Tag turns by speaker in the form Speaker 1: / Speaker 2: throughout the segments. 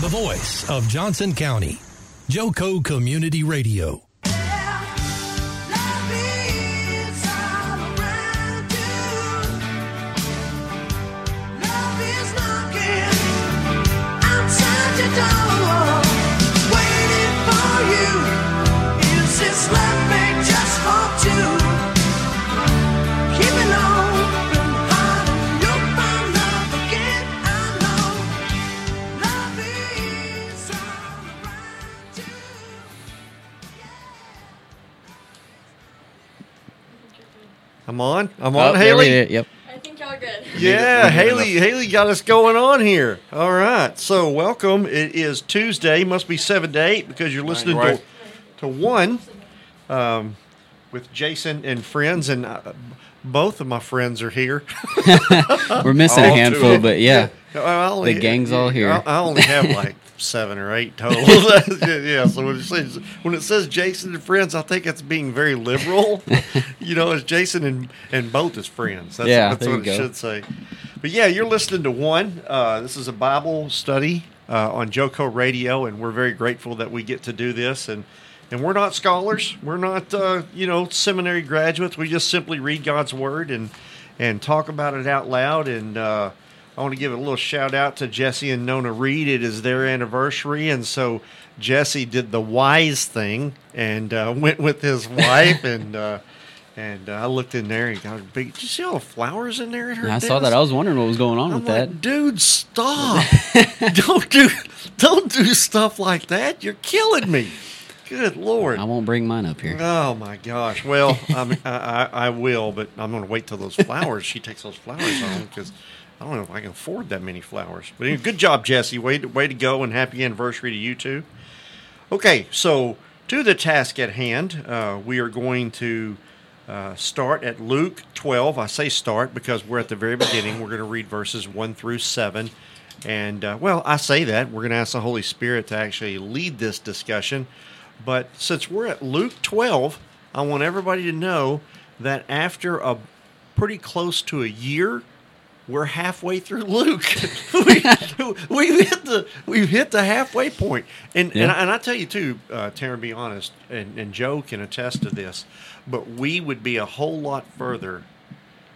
Speaker 1: The voice of Johnson County, Joco Community Radio.
Speaker 2: I'm on. I'm on, oh, Haley.
Speaker 3: Yep.
Speaker 4: I think y'all are good.
Speaker 2: Yeah, Haley. Haley got us going on here. All right. So welcome. It is Tuesday. Must be seven to eight because you're listening right. to to one um, with Jason and friends, and uh, both of my friends are here.
Speaker 3: We're missing a handful, but yeah,
Speaker 2: yeah.
Speaker 3: Only, the gang's all here. I,
Speaker 2: I only have like seven or eight total. yeah, so when it says when it says Jason and friends, I think it's being very liberal. you know, it's Jason and and both his friends. That's,
Speaker 3: yeah,
Speaker 2: that's what it
Speaker 3: go.
Speaker 2: should say. But yeah, you're listening to one. Uh, this is a Bible study uh, on Joco Radio, and we're very grateful that we get to do this. And and we're not scholars. We're not uh, you know seminary graduates. We just simply read God's word and and talk about it out loud and uh, I want to give a little shout out to Jesse and Nona Reed. It is their anniversary, and so Jesse did the wise thing and uh, went with his wife and. Uh, and uh, I looked in there and got a big. Did you see all the flowers in there?
Speaker 3: I saw that. I was wondering what was going on
Speaker 2: I'm
Speaker 3: with
Speaker 2: like,
Speaker 3: that.
Speaker 2: Dude, stop! don't do, don't do stuff like that. You're killing me. Good lord!
Speaker 3: I won't bring mine up here.
Speaker 2: Oh my gosh! Well, I, I, I will, but I'm going to wait till those flowers. she takes those flowers home because I don't know if I can afford that many flowers. But anyway, good job, Jesse. Way to, way to go, and happy anniversary to you too. Okay, so to the task at hand, uh, we are going to uh, start at Luke 12. I say start because we're at the very beginning. We're going to read verses 1 through 7. And, uh, well, I say that. We're going to ask the Holy Spirit to actually lead this discussion. But since we're at Luke 12, I want everybody to know that after a pretty close to a year we're halfway through Luke. we, we've hit the we've hit the halfway point, and yeah. and, I, and, I, tell you too, uh, Taryn, be honest, and, and Joe can attest to this, but we would be a whole lot further.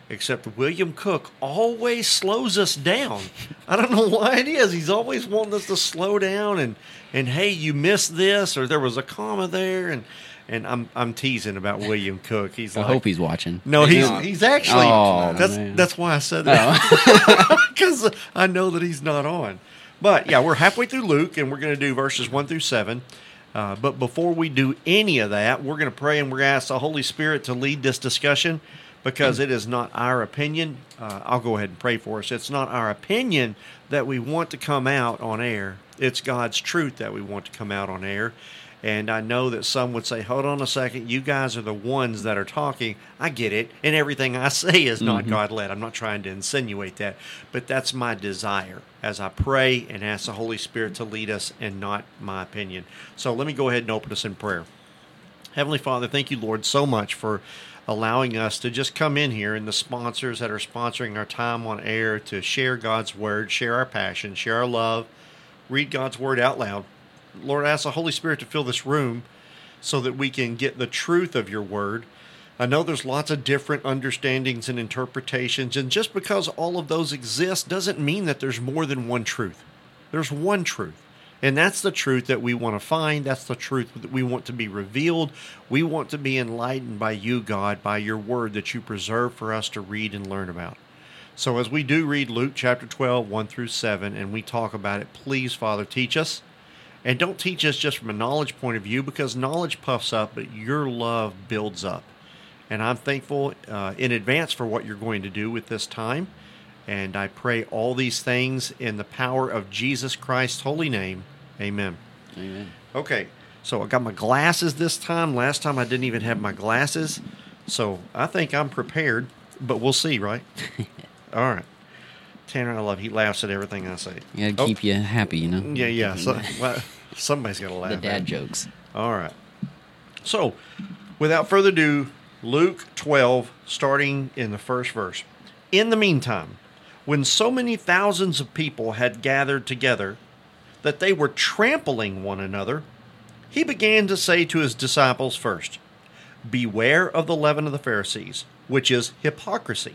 Speaker 2: Except William Cook always slows us down. I don't know why it is. He's always wanting us to slow down and and hey, you missed this or there was a comma there and and I'm I'm teasing about William Cook. He's
Speaker 3: I
Speaker 2: like,
Speaker 3: hope he's watching.
Speaker 2: No, he's he's actually.
Speaker 3: Oh,
Speaker 2: that's
Speaker 3: man.
Speaker 2: that's why I said that because oh. I know that he's not on. But yeah, we're halfway through Luke, and we're going to do verses one through seven. Uh, but before we do any of that, we're going to pray and we're going to ask the Holy Spirit to lead this discussion because it is not our opinion. Uh, I'll go ahead and pray for us. It's not our opinion that we want to come out on air. It's God's truth that we want to come out on air. And I know that some would say, hold on a second, you guys are the ones that are talking. I get it. And everything I say is not mm-hmm. God led. I'm not trying to insinuate that. But that's my desire as I pray and ask the Holy Spirit to lead us and not my opinion. So let me go ahead and open us in prayer. Heavenly Father, thank you, Lord, so much for allowing us to just come in here and the sponsors that are sponsoring our time on air to share God's word, share our passion, share our love, read God's word out loud. Lord, I ask the Holy Spirit to fill this room so that we can get the truth of your word. I know there's lots of different understandings and interpretations, and just because all of those exist doesn't mean that there's more than one truth. There's one truth. And that's the truth that we want to find. That's the truth that we want to be revealed. We want to be enlightened by you, God, by your word that you preserve for us to read and learn about. So as we do read Luke chapter 12, 1 through 7, and we talk about it, please, Father, teach us. And don't teach us just from a knowledge point of view because knowledge puffs up, but your love builds up. And I'm thankful uh, in advance for what you're going to do with this time. And I pray all these things in the power of Jesus Christ's holy name. Amen.
Speaker 3: Amen.
Speaker 2: Okay, so I got my glasses this time. Last time I didn't even have my glasses. So I think I'm prepared, but we'll see, right? All right. Tanner, I love he laughs at everything I say.
Speaker 3: Yeah,
Speaker 2: Oh,
Speaker 3: keep you happy, you know.
Speaker 2: Yeah, yeah. So, well, somebody's got to laugh.
Speaker 3: the
Speaker 2: at
Speaker 3: dad
Speaker 2: it.
Speaker 3: jokes.
Speaker 2: All right. So, without further ado, Luke 12, starting in the first verse. In the meantime, when so many thousands of people had gathered together that they were trampling one another, he began to say to his disciples first, Beware of the leaven of the Pharisees, which is hypocrisy.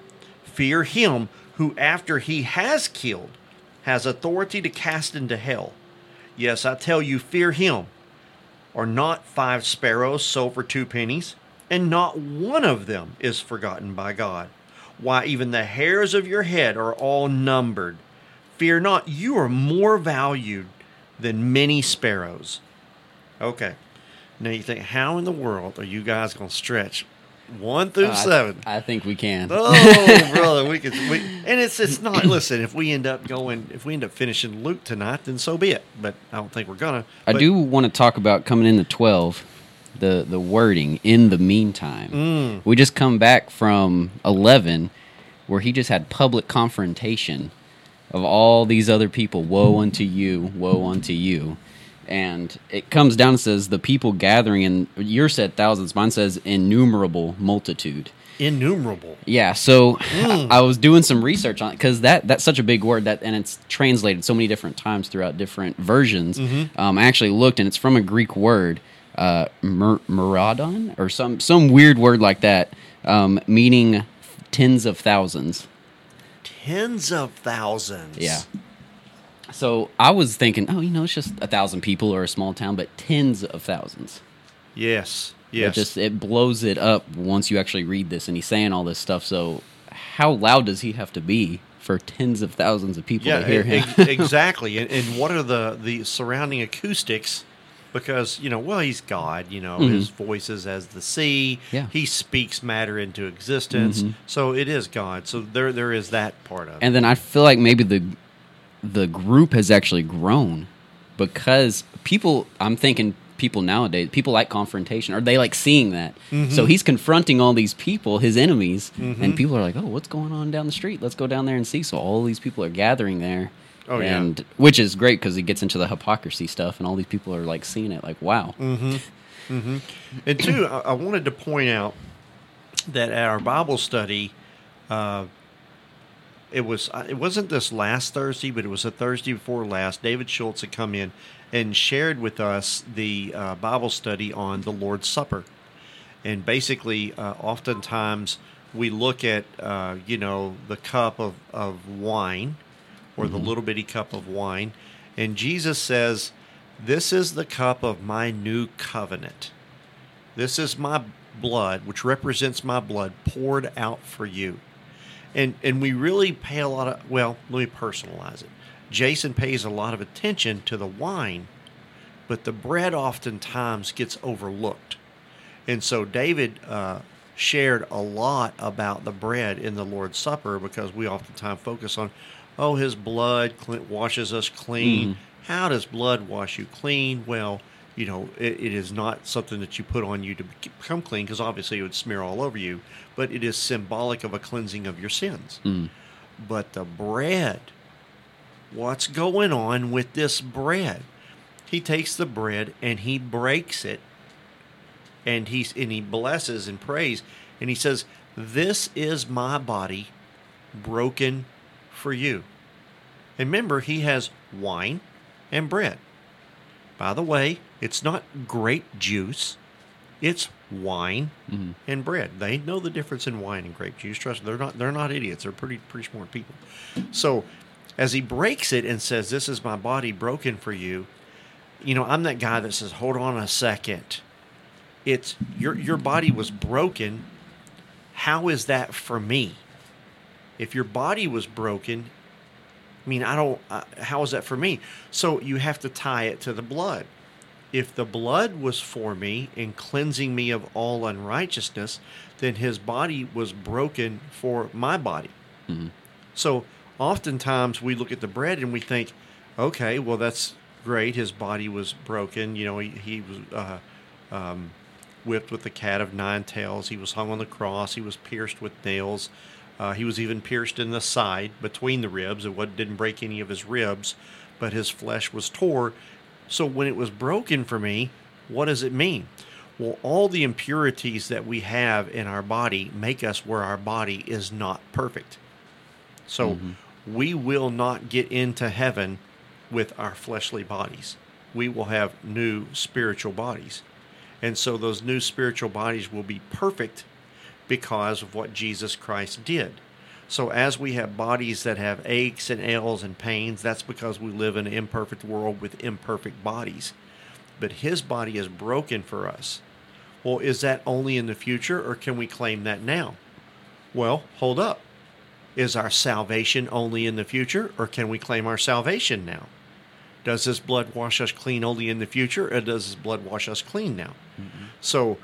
Speaker 2: Fear him who, after he has killed, has authority to cast into hell. Yes, I tell you, fear him. Are not five sparrows sold for two pennies? And not one of them is forgotten by God. Why, even the hairs of your head are all numbered. Fear not, you are more valued than many sparrows. Okay. Now you think, how in the world are you guys going to stretch one through
Speaker 3: Uh,
Speaker 2: seven?
Speaker 3: I, think we can.
Speaker 2: Oh, brother, we can. We, and it's it's not. Listen, if we end up going, if we end up finishing Luke tonight, then so be it. But I don't think we're gonna.
Speaker 3: I
Speaker 2: But-
Speaker 3: do want to talk about coming into 12, the, the wording in the meantime.
Speaker 2: Mm.
Speaker 3: We just come back from 11, where he just had public confrontation of all these other people. Woe unto you, woe unto you. And it comes down and says, the people gathering, and your said thousands, mine says innumerable multitude.
Speaker 2: innumerable.
Speaker 3: Yeah, so
Speaker 2: Hmm.
Speaker 3: I was doing some research on it because that that's such a big word that and it's translated so many different times throughout different versions.
Speaker 2: Mm-hmm.
Speaker 3: Um, I actually looked and it's from a Greek word, uh, meradon or some some weird word like that, um, meaning tens of thousands.
Speaker 2: Tens of thousands.
Speaker 3: Yeah. So I was thinking, oh, you know, it's just a thousand people or a small town, but tens of thousands.
Speaker 2: Yes.
Speaker 3: It
Speaker 2: Yes.
Speaker 3: just it blows it up once you actually read this and he's saying all this stuff. So how loud does he have to be for tens of thousands of people
Speaker 2: yeah.
Speaker 3: to hear him?
Speaker 2: ex- exactly. And, and what are the the surrounding acoustics? Because you know, well, he's God. You know, his voice is as the sea.
Speaker 3: Mm-hmm. Yeah. Mm-hmm.
Speaker 2: He speaks matter into existence. So it is God. So there there is that part of it.
Speaker 3: and then I feel like maybe the the group has actually grown because people. I'm thinking people nowadays people like confrontation or they like seeing that.
Speaker 2: Mm-hmm.
Speaker 3: So he's confronting all these people, his enemies, and people are like, "Oh, what's going on down the street? Let's go down there and see." So all these people are gathering there.
Speaker 2: Oh, yeah.
Speaker 3: and which is great because he gets into the hypocrisy stuff, and all these people are like seeing it, like, "Wow,
Speaker 2: And two, I, I wanted to point out that at our Bible study, uh, it was uh, it wasn't this last Thursday, but it was a Thursday before last. David Schultz had come in and shared with us the uh, Bible study on the Lord's Supper, and basically, uh, oftentimes we look at uh, you know the cup of of wine or the little bitty cup of wine, and Jesus says, "This is the cup of my new covenant." This is my blood, which represents my blood poured out for you. And and we really pay a lot of well, let me personalize it. Jason pays a lot of attention to the wine, but the bread oftentimes gets overlooked. And so David uh, shared a lot about the bread in the Lord's Supper because we oftentimes focus on, oh, his blood washes us clean. How does blood wash you clean? Well, you know, it, it is not something that you put on you to become clean because obviously it would smear all over you, but it is symbolic of a cleansing of your sins. Hmm. But the bread, what's going on with this bread? He takes the bread and he breaks it and he's and he blesses and prays and he says this is my body broken for you and remember he has wine and bread by the way it's not grape juice It's wine and bread. They know the difference in wine and grape juice. Trust me, they're not they're not idiots. They're pretty pretty smart people. So as he breaks it and says, This is my body broken for you, you know, I'm that guy that says, Hold on a second. It's your your body was broken. How is that for me? If your body was broken, I mean, I don't. Uh, how is that for me? So you have to tie it to the blood. If the blood was for me in cleansing me of all unrighteousness, then his body was broken for my body. So oftentimes we look at the bread and we think, okay, well, that's great. His body was broken. You know, he, he was uh, um, whipped with the cat of nine tails. He was hung on the cross. He was pierced with nails. Uh, he was even pierced in the side between the ribs. It didn't break any of his ribs, but his flesh was tore. So when it was broken for me, what does it mean? Well, all the impurities that we have in our body make us where our body is not perfect. So mm-hmm. we will not get into heaven with our fleshly bodies. We will have new spiritual bodies. And so those new spiritual bodies will be perfect because of what Jesus Christ did. So as we have bodies that have aches and ails and pains, that's because we live in an imperfect world with imperfect bodies. But his body is broken for us. Well, is that only in the future or can we claim that now? Well, hold up. Is our salvation only in the future or can we claim our salvation now? Does this blood wash us clean only in the future or does this blood wash us clean now? So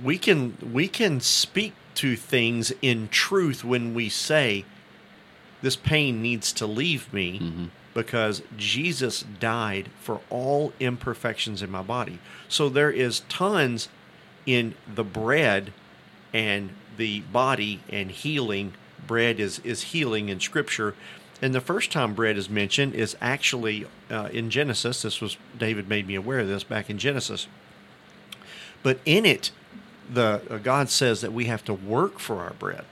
Speaker 2: we can we can speak to things in truth when we say this pain needs to leave me because Jesus died for all imperfections in my body. So there is tons in the bread and the body and healing. Bread is, is healing in Scripture. And the first time bread is mentioned is actually uh, in Genesis. This was, David made me aware of this back in Genesis. But in it, the uh, God says that we have to work for our bread.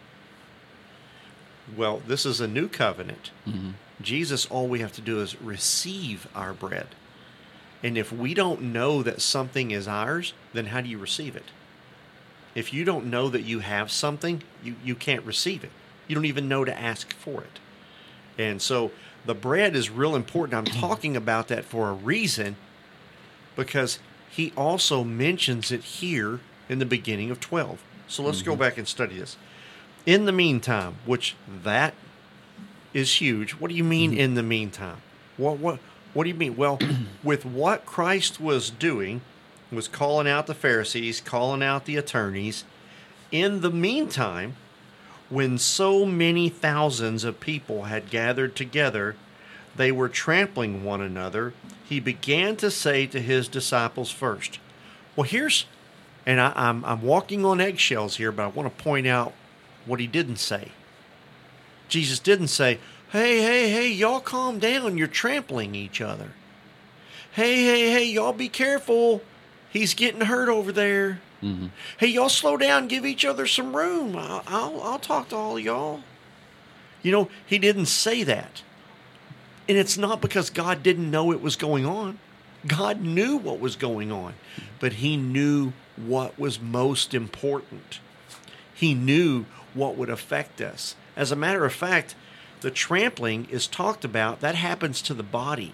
Speaker 2: Well, this is a new covenant. Jesus, all we have to do is receive our bread. And if we don't know that something is ours, then how do you receive it? If you don't know that you have something, you, you can't receive it. You don't even know to ask for it. And so the bread is real important. I'm talking about that for a reason because he also mentions it here in the beginning of 12. So let's go mm-hmm. back and study this. In the meantime, which that is huge. What do you mean mm-hmm. in the meantime? What what what do you mean? Well, with what Christ was doing was calling out the Pharisees, calling out the attorneys. In the meantime, when so many thousands of people had gathered together, they were trampling one another. He began to say to his disciples first. Well, here's, and I, I'm, I'm walking on eggshells here, but I want to point out what he didn't say. Jesus didn't say, hey, hey, hey, y'all calm down. You're trampling each other. Hey, hey, hey, y'all be careful. He's getting hurt over there. Mm-hmm. Hey, y'all slow down. Give each other some room. I'll, I'll, I'll talk to all of y'all. You know, he didn't say that. And it's not because God didn't know it was going on. God knew what was going on, but he knew what was most important. He knew what would affect us. As a matter of fact, the trampling is talked about, that happens to the body.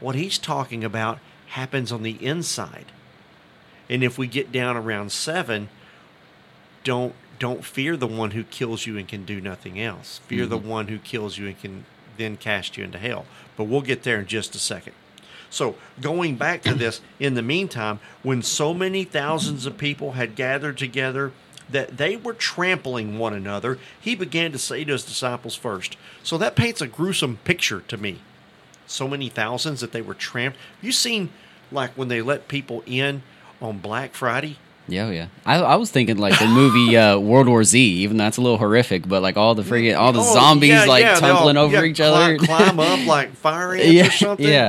Speaker 2: What he's talking about happens on the inside. And if we get down around 7, don't don't fear the one who kills you and can do nothing else. Fear the mm-hmm. one who kills you and can then cast you into hell. But we'll get there in just a second. So, going back to this, in the meantime, when so many thousands of people had gathered together that they were trampling one another, he began to say to his disciples first. So, that paints a gruesome picture to me. So many thousands that they were tramped. You seen like when they let people in on Black Friday?
Speaker 3: Yeah, yeah. I, I was thinking like the movie uh, World War Z. Even though that's a little horrific, but like all the freaking all the
Speaker 2: Oh,
Speaker 3: zombies
Speaker 2: yeah,
Speaker 3: like
Speaker 2: yeah, they all-
Speaker 3: tumbling over
Speaker 2: yeah,
Speaker 3: each other.
Speaker 2: Climb up like fire ants or something.
Speaker 3: yeah.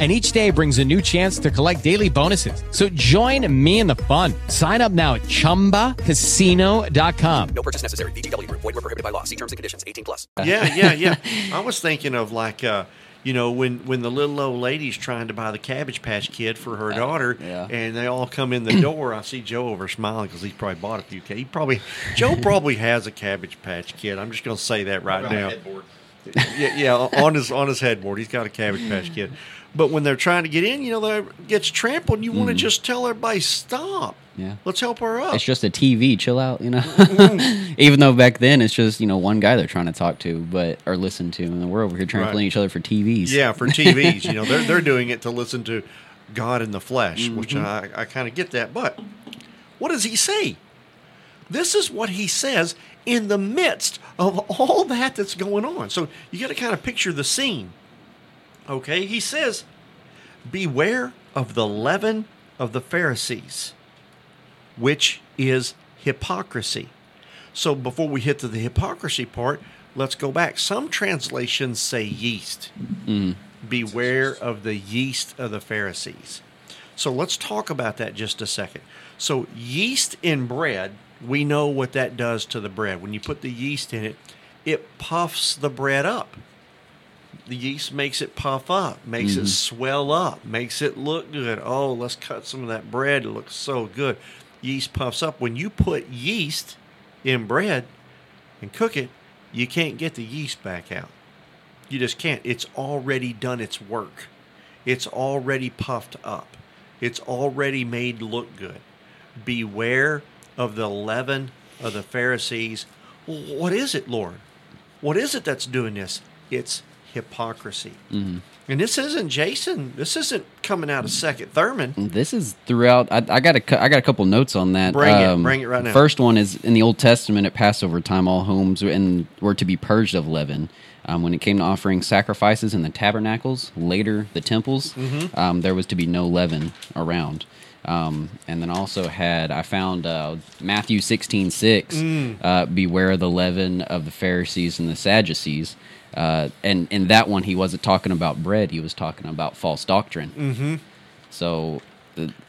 Speaker 5: And each day brings a new chance to collect daily bonuses. So join me in the fun. Sign up now at chumbacasino.com.
Speaker 6: No purchase necessary. VGW Group. Void were prohibited by law. See terms and conditions. 18 plus.
Speaker 2: yeah, yeah, yeah. I was thinking of like, uh, you know, when when the little old lady's trying to buy the Cabbage Patch Kid for her daughter,
Speaker 3: yeah.
Speaker 2: and they all come in the door. I see Joe over smiling because he's probably bought a few. ca- He probably Joe probably has a Cabbage Patch Kid. I'm just going to say that right now. yeah, yeah, on his on his headboard, he's got a Cabbage Patch Kid. But when they're trying to get in, you know, that gets trampled. and You want to just tell everybody stop.
Speaker 3: Yeah.
Speaker 2: Let's help her up.
Speaker 3: It's just a TV. Chill out, you know. Even though back then it's just you know one guy they're trying to talk to, but or listen to, and we're over here trampling
Speaker 2: Right.
Speaker 3: each other for TVs.
Speaker 2: Yeah, for TVs. you know, they're they're doing it to listen to God in the flesh, which
Speaker 3: Mm-hmm.
Speaker 2: I, I kind of get that. But what does he say? This is what he says in the midst of all that that's going on. So you got to kind of picture the scene. Okay, he says, "Beware of the leaven of the Pharisees, which is hypocrisy." So before we hit to the hypocrisy part, let's go back. Some translations say yeast. Mm. Beware of the yeast of the Pharisees. So let's talk about that just a second. So yeast in bread, we know what that does to the bread. When you put the yeast in it, it puffs the bread up. The yeast makes it puff up, makes it mm-hmm. swell up, makes it look good. Oh, let's cut some of that bread. It looks so good. Yeast puffs up. When you put yeast in bread and cook it, you can't get the yeast back out. You just can't. It's already done its work. It's already puffed up. It's already made look good. Beware of the leaven of the Pharisees. What is it, Lord? What is it that's doing this? It's hypocrisy.
Speaker 3: Mm-hmm.
Speaker 2: And this isn't Jason. This isn't coming out of Second Thurman.
Speaker 3: This is throughout. I, I got a, I got a couple notes on that. Um,
Speaker 2: Bring it. Bring it right now.
Speaker 3: First one is in the Old Testament at Passover time, all homes were, and were to be purged of leaven. Um, when it came to offering sacrifices in the tabernacles, later the temples,
Speaker 2: Mm-hmm.
Speaker 3: um, there was to be no leaven around. Um, and then also had I found uh, Matthew sixteen six,
Speaker 2: Mm.
Speaker 3: uh, beware of the leaven of the Pharisees and the Sadducees. Uh, and in that one, he wasn't talking about bread; he was talking about false doctrine.
Speaker 2: Mm-hmm.
Speaker 3: So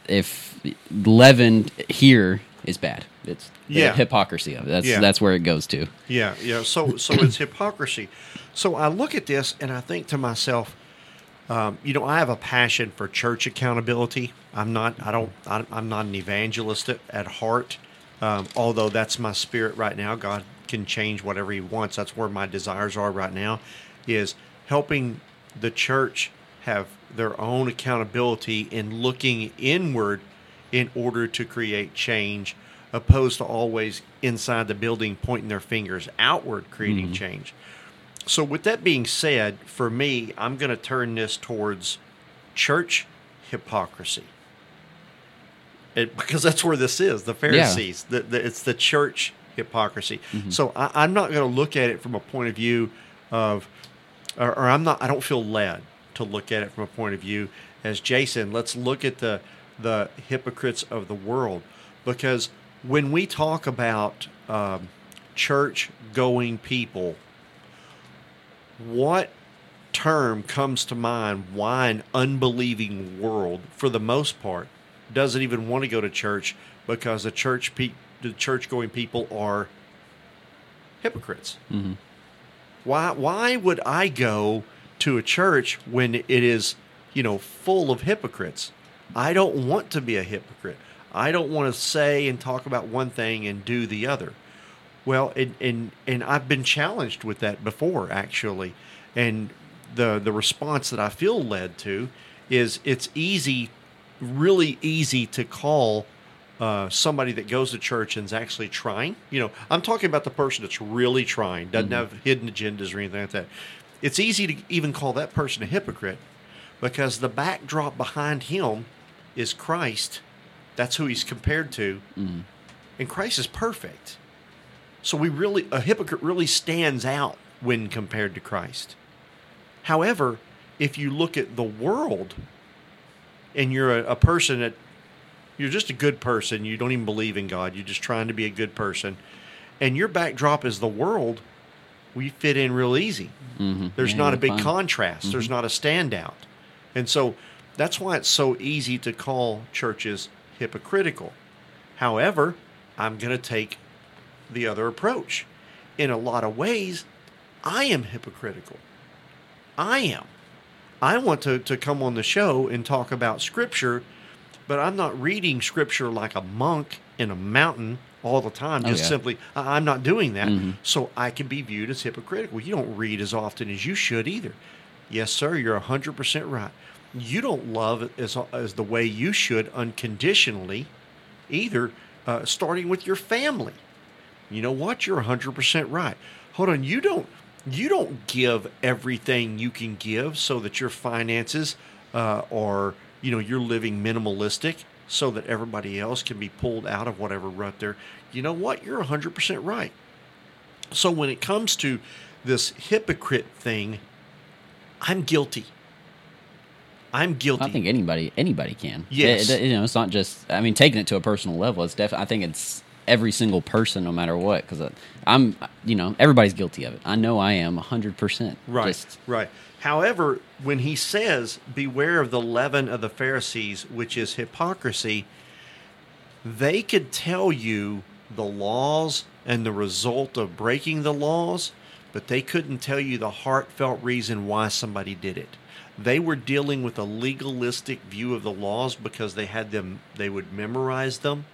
Speaker 3: if leaven here is bad, it's the
Speaker 2: Yeah.
Speaker 3: hypocrisy of it. That's
Speaker 2: Yeah.
Speaker 3: that's where it goes to.
Speaker 2: Yeah, yeah. So so it's hypocrisy. So I look at this and I think to myself, um, you know, I have a passion for church accountability. I'm not. I don't. I'm I'm not an evangelist at, at heart. Um, although that's my spirit right now. God can change whatever He wants. That's where my desires are right now. Is helping the church have their own accountability in looking inward in order to create change, opposed to always inside the building pointing their fingers outward, creating change. So, with that being said, for me, I'm going to turn this towards church hypocrisy. It, because that's where this is the Pharisees. The, the, it's the church hypocrisy. So, I, I'm not going to look at it from a point of view of, or, or I'm not, I don't feel led to look at it from a point of view as Jason, let's look at the, the hypocrites of the world. Because when we talk about um, church going people, what term comes to mind why an unbelieving world for the most part doesn't even want to go to church because the church pe- the church going people are hypocrites. Mm-hmm. Why why would i go to a church when it is you know full of hypocrites? I don't want to be a hypocrite. I don't want to say and talk about one thing and do the other. Well, and and and I've been challenged with that before, actually, and the the response that I feel led to is it's easy, really easy to call uh, somebody that goes to church and is actually trying. You know, I'm talking about the person that's really trying, doesn't have hidden agendas or anything like that. it's easy to even call that person a hypocrite because the backdrop behind him is Christ. That's who he's compared to. And Christ is perfect. So we really a hypocrite really stands out when compared to Christ. However, if you look at the world and you're a, a person that you're just a good person, you don't even believe in God, you're just trying to be a good person, and your backdrop is the world, we fit in real easy.
Speaker 3: Mhm.
Speaker 2: There's
Speaker 3: Yeah,
Speaker 2: not a big contrast. There's
Speaker 3: Mhm.
Speaker 2: not a standout. And so that's why it's so easy to call churches hypocritical. However, I'm going to take the other approach. In a lot of ways, I am hypocritical. I am. I want to, to come on the show and talk about Scripture, but I'm not reading Scripture like a monk in a mountain all the time.
Speaker 3: Oh,
Speaker 2: Just
Speaker 3: yeah.
Speaker 2: simply, I'm not doing that.
Speaker 3: Mhm.
Speaker 2: So I can be viewed as hypocritical. You don't read as often as you should either. Yes, sir, you're 100% right. You don't love as, as the way you should unconditionally either, uh, starting with your family. You know what? You're 100% right. Hold on, you don't you don't give everything you can give so that your finances uh, are, you know, you're living minimalistic so that everybody else can be pulled out of whatever rut they're. You know what? You're 100% right. So when it comes to this hypocrite thing, I'm guilty. I'm guilty.
Speaker 3: I think anybody anybody can.
Speaker 2: Yes.
Speaker 3: It- it- you know, it's not just. I mean, taking it to a personal level, it's definitely. I think it's every single person, no matter what. Because I'm, you know, everybody's guilty of it. I know I am hundred percent.
Speaker 2: Right.
Speaker 3: Just,
Speaker 2: right. However, when he says, Beware of the leaven of the Pharisees, which is hypocrisy, they could tell you the laws and the result of breaking the laws, but they couldn't tell you the heartfelt reason why somebody did it. They were dealing with a legalistic view of the laws because they had them, they would memorize them.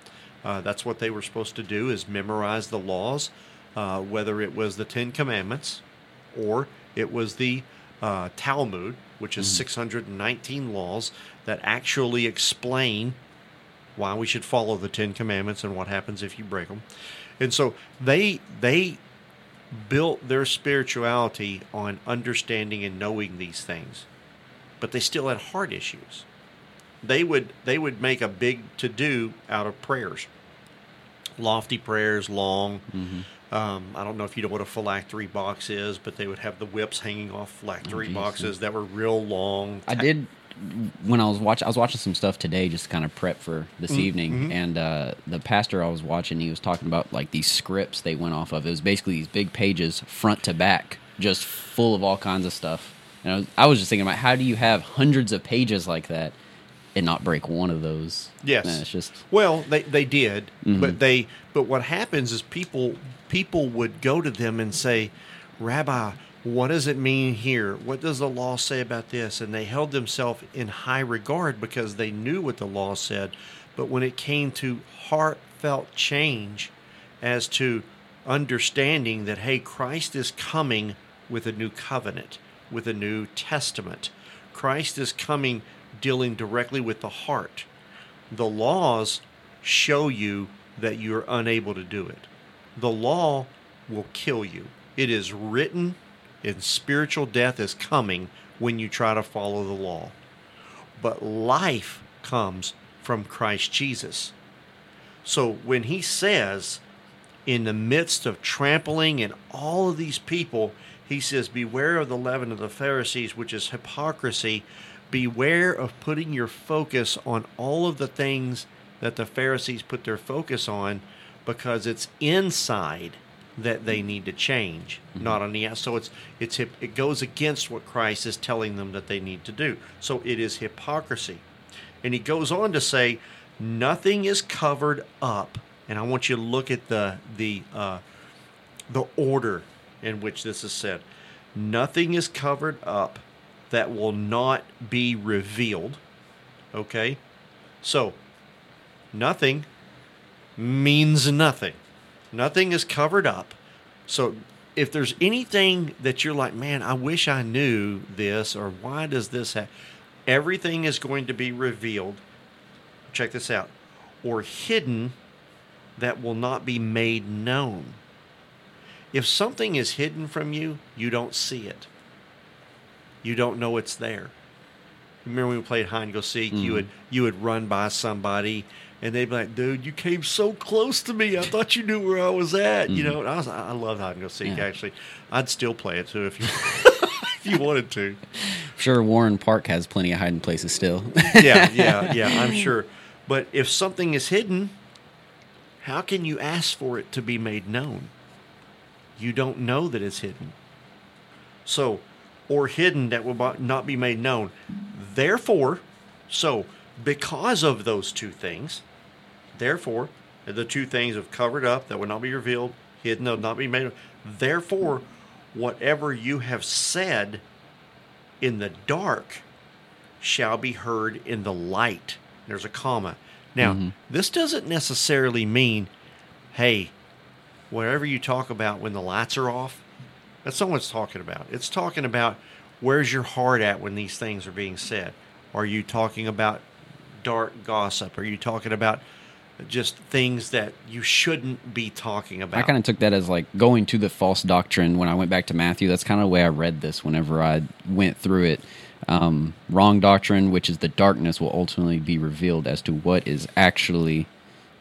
Speaker 2: Uh, that's what they were supposed to do is memorize the laws, uh, whether it was the Ten Commandments or it was the uh, Talmud, which is 619 laws that actually explain why we should follow the Ten Commandments and what happens if you break them. And so they they built their spirituality on understanding and knowing these things, but they still had heart issues. They would they would make a big to do out of prayers, lofty prayers, long. Um, I don't know if you know what a phylactery box is, but they would have the whips hanging off phylactery
Speaker 3: geez.
Speaker 2: boxes that were real long.
Speaker 3: I did when I was watching. I was watching some stuff today, just to kind of prep for this
Speaker 2: Mhm,
Speaker 3: evening.
Speaker 2: mhm.
Speaker 3: And uh, the pastor I was watching, he was talking about like these scripts they went off of. It was basically these big pages, front to back, just full of all kinds of stuff. And I was, I was just thinking about how do you have hundreds of pages like that and not break one of those?
Speaker 2: Yes.
Speaker 3: And it's just
Speaker 2: Well, they they did,
Speaker 3: Mhm.
Speaker 2: but they but what happens is people people would go to them and say, "Rabbi, what does it mean here? What does the law say about this?" And they held themselves in high regard because they knew what the law said. But when it came to heartfelt change as to understanding that hey, Christ is coming with a new covenant, with a new testament. Christ is coming dealing directly with the heart the laws show you that you're unable to do it. The law will kill you. It is written, and spiritual death is coming when you try to follow the law. But life comes from Christ Jesus. So when he says, in the midst of trampling and all of these people, he says, Beware of the leaven of the Pharisees, which is hypocrisy. Beware of putting your focus on all of the things that the Pharisees put their focus on because it's inside that they need to change, not on the outside. So it's it's it goes against what Christ is telling them that they need to do. So it is hypocrisy. And he goes on to say, nothing is covered up. And I want you to look at the the uh, the order in which this is said. Nothing is covered up that will not be revealed. Okay? So, nothing means nothing. Nothing is covered up. So, if there's anything that you're like, man, I wish I knew this, or why does this happen? Everything is going to be revealed. Check this out. Or hidden that will not be made known. If something is hidden from you, you don't see it. You don't know it's there. Remember when we played hide and go seek? You
Speaker 3: Mhm.
Speaker 2: would you would run by somebody, and they'd be like, "Dude, you came so close to me. I thought you knew where I was at." You
Speaker 3: Mhm.
Speaker 2: know, I was I love hide and go seek.
Speaker 3: Yeah.
Speaker 2: Actually, I'd still play it too if you if you wanted to.
Speaker 3: Sure, Warren Park has plenty of hiding places still.
Speaker 2: yeah, yeah, yeah, I'm sure. But if something is hidden, how can you ask for it to be made known? You don't know that it's hidden. So, or hidden that will not be made known. Therefore, so because of those two things, therefore, the two things of covered up that will not be revealed, hidden that will not be made. Therefore, whatever you have said in the dark shall be heard in the light. There's a comma. Now,
Speaker 3: Mhm.
Speaker 2: this doesn't necessarily mean, hey, whatever you talk about when the lights are off, that's not what it's talking about. It's talking about where's your heart at when these things are being said. Are you talking about dark gossip? Are you talking about just things that you shouldn't be talking about?
Speaker 3: I kind of took that as like going to the false doctrine when I went back to Matthew. That's kind of the way I read this whenever I went through it. Um, wrong doctrine, which is the darkness, will ultimately be revealed as to what is actually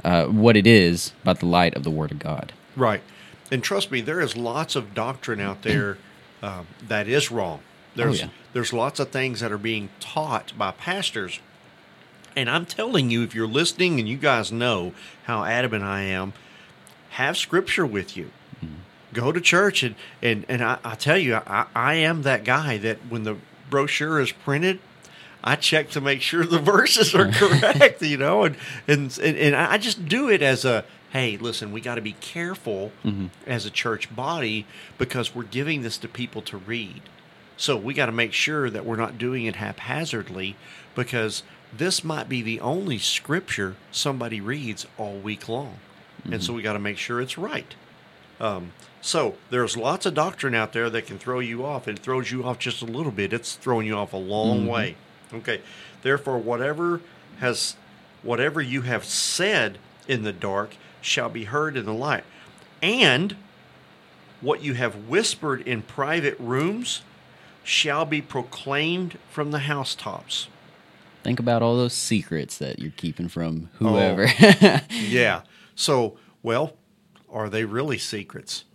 Speaker 3: uh, what it is by the light of the Word of God.
Speaker 2: Right. And trust me, there is lots of doctrine out there um, that is wrong. There's
Speaker 3: yeah.
Speaker 2: there's lots of things that are being taught by pastors. And I'm telling you, if you're listening and you guys know how adamant I am, have scripture with you. Go to church and and, and I, I tell you, I, I am that guy that when the brochure is printed, I check to make sure the verses are correct, you know, and and and, and I just do it as a hey, listen, we got to be careful
Speaker 3: Mhm.
Speaker 2: as a church body because we're giving this to people to read. So we got to make sure that we're not doing it haphazardly because this might be the only scripture somebody reads all week long. And so we got to make sure it's right. Um, so there's lots of doctrine out there that can throw you off. It throws you off just a little bit. It's throwing you off a long
Speaker 3: Mhm.
Speaker 2: way. Okay. Therefore, whatever has, whatever you have said in the dark shall be heard in the light, and what you have whispered in private rooms shall be proclaimed from the housetops.
Speaker 3: Think about all those secrets that you're keeping from whoever.
Speaker 2: yeah. So, well, are they really secrets?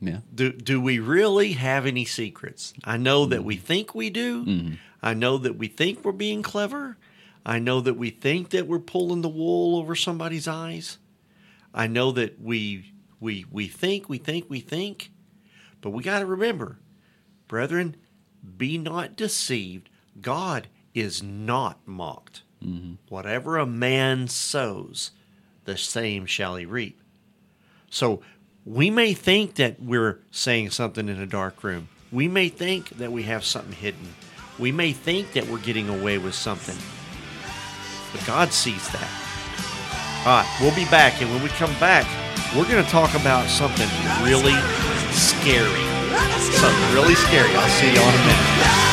Speaker 3: yeah.
Speaker 2: Do do we really have any secrets? I know that we think we do.
Speaker 3: Mhm.
Speaker 2: I know that we think we're being clever. I know that we think that we're pulling the wool over somebody's eyes. I know that we we we think, we think, we think. But we got to remember, brethren, be not deceived. God is not mocked. Mm-hmm. Whatever a man sows, the same shall he reap. So we may think that we're saying something in a dark room. We may think that we have something hidden. We may think that we're getting away with something. But God sees that. All right, we'll be back. And when we come back, we're going to talk about something really scary. Something really scary. I'll see you on a minute.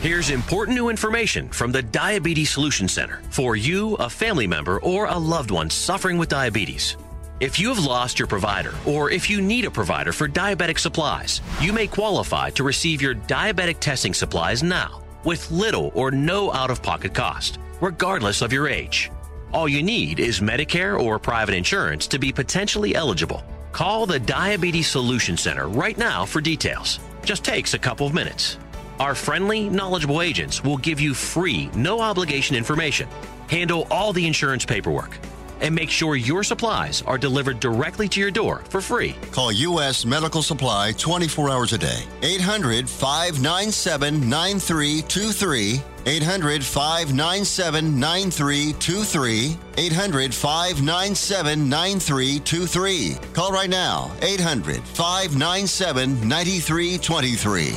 Speaker 7: Here's important new information from the Diabetes Solution Center for you, a family member, or a loved one suffering with diabetes. If you have lost your provider, or if you need a provider for diabetic supplies, you may qualify to receive your diabetic testing supplies now with little or no out of pocket cost, regardless of your age. All you need is Medicare or private insurance to be potentially eligible. Call the Diabetes Solution Center right now for details. Just takes a couple of minutes. Our friendly, knowledgeable agents will give you free, no obligation information, handle all the insurance paperwork, and make sure your supplies are delivered directly to your door for free.
Speaker 8: Call U.S. Medical Supply 24 hours a day. 800 597 9323. 800 597 9323. 800 597 9323. Call right now. 800 597 9323.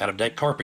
Speaker 7: Out of date carpet.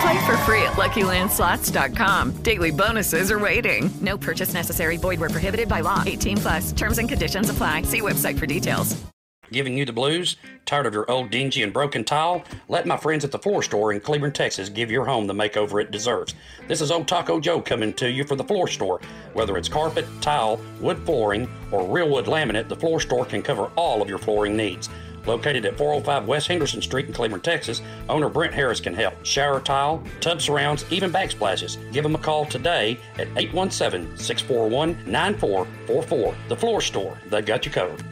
Speaker 4: Play for free at LuckyLandSlots.com. Daily bonuses are waiting. No purchase necessary. Void where prohibited by law. 18 plus. Terms and conditions apply. See website for details.
Speaker 9: Giving you the blues? Tired of your old dingy and broken tile? Let my friends at the floor store in Cleveland, Texas give your home the makeover it deserves. This is Old Taco Joe coming to you for the floor store. Whether it's carpet, tile, wood flooring, or real wood laminate, the floor store can cover all of your flooring needs. Located at 405 West Henderson Street in Cleburne, Texas, owner Brent Harris can help. Shower tile, tub surrounds, even backsplashes. Give them a call today at 817 641 9444. The Floor Store, they got you covered.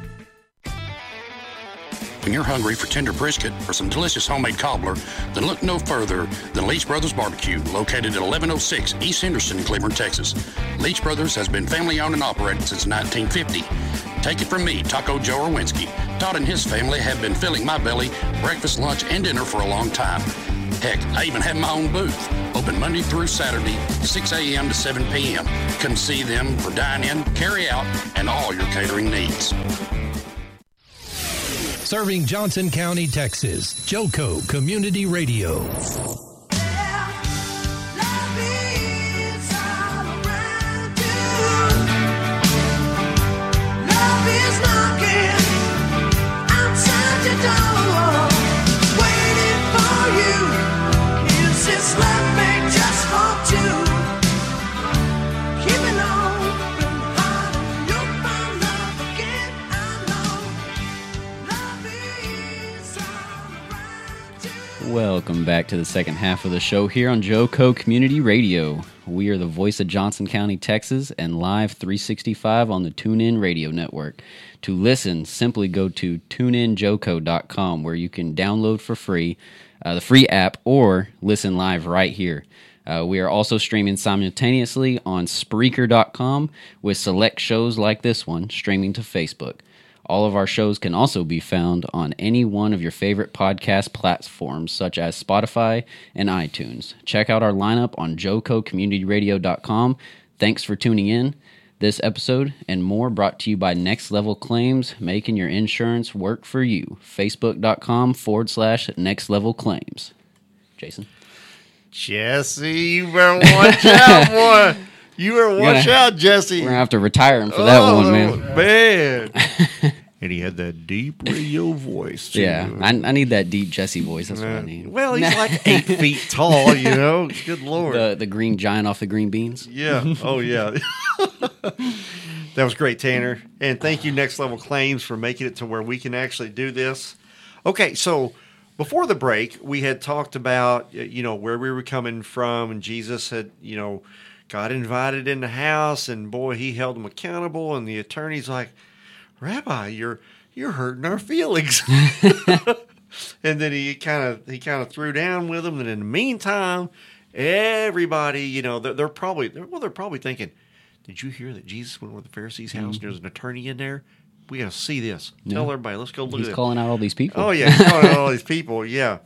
Speaker 9: When you're hungry for tender brisket or some delicious homemade cobbler, then look no further than Leach Brothers Barbecue, located at 1106 East Henderson Cleburne, Texas. Leach Brothers has been family owned and operated since 1950. Take it from me, Taco Joe Orwinski. Todd and his family have been filling my belly breakfast, lunch, and dinner for a long time. Heck, I even have my own booth, open Monday through Saturday, 6 a.m. to 7 p.m. Come see them for dine in, carry out, and all your catering needs.
Speaker 1: Serving Johnson County, Texas. Joco Community Radio.
Speaker 3: Welcome back to the second half of the show here on Joco Community Radio. We are the voice of Johnson County, Texas, and live 365 on the TuneIn Radio Network. To listen, simply go to tuneinjoco.com where you can download for free uh, the free app or listen live right here. Uh, we are also streaming simultaneously on Spreaker.com with select shows like this one streaming to Facebook. All of our shows can also be found on any one of your favorite podcast platforms, such as Spotify and iTunes. Check out our lineup on jococommunityradio.com. Thanks for tuning in. This episode and more brought to you by Next Level Claims, making your insurance work for you. Facebook.com forward slash Next Level Claims. Jason.
Speaker 2: Jesse, you better watch out, boy. You better watch
Speaker 3: gonna-
Speaker 2: out, Jesse.
Speaker 3: We're gonna have to retire him for that
Speaker 2: oh,
Speaker 3: one, man.
Speaker 2: man. and he had that deep radio voice. Too.
Speaker 3: Yeah, I, I need that deep Jesse voice. That's what I need.
Speaker 2: Well, he's like eight feet tall, you know. Good lord.
Speaker 3: The the green giant off the green beans.
Speaker 2: Yeah. Oh, yeah. that was great, Tanner. And thank you, Next Level Claims, for making it to where we can actually do this. Okay, so before the break, we had talked about you know where we were coming from, and Jesus had you know got invited in the house, and boy, he held him accountable, and the attorney's like, Rabbi, you're you're hurting our feelings. and then he kind of he kind of threw down with him, and in the meantime, everybody, you know, they're, they're probably they're, well, they're probably thinking, did you hear that Jesus went over to the Pharisees' house? and There's an attorney in there. We got to see this. Tell everybody. Let's go look
Speaker 3: He's
Speaker 2: at it.
Speaker 3: calling out all these people.
Speaker 2: Oh yeah, he's calling out all these people. Yeah,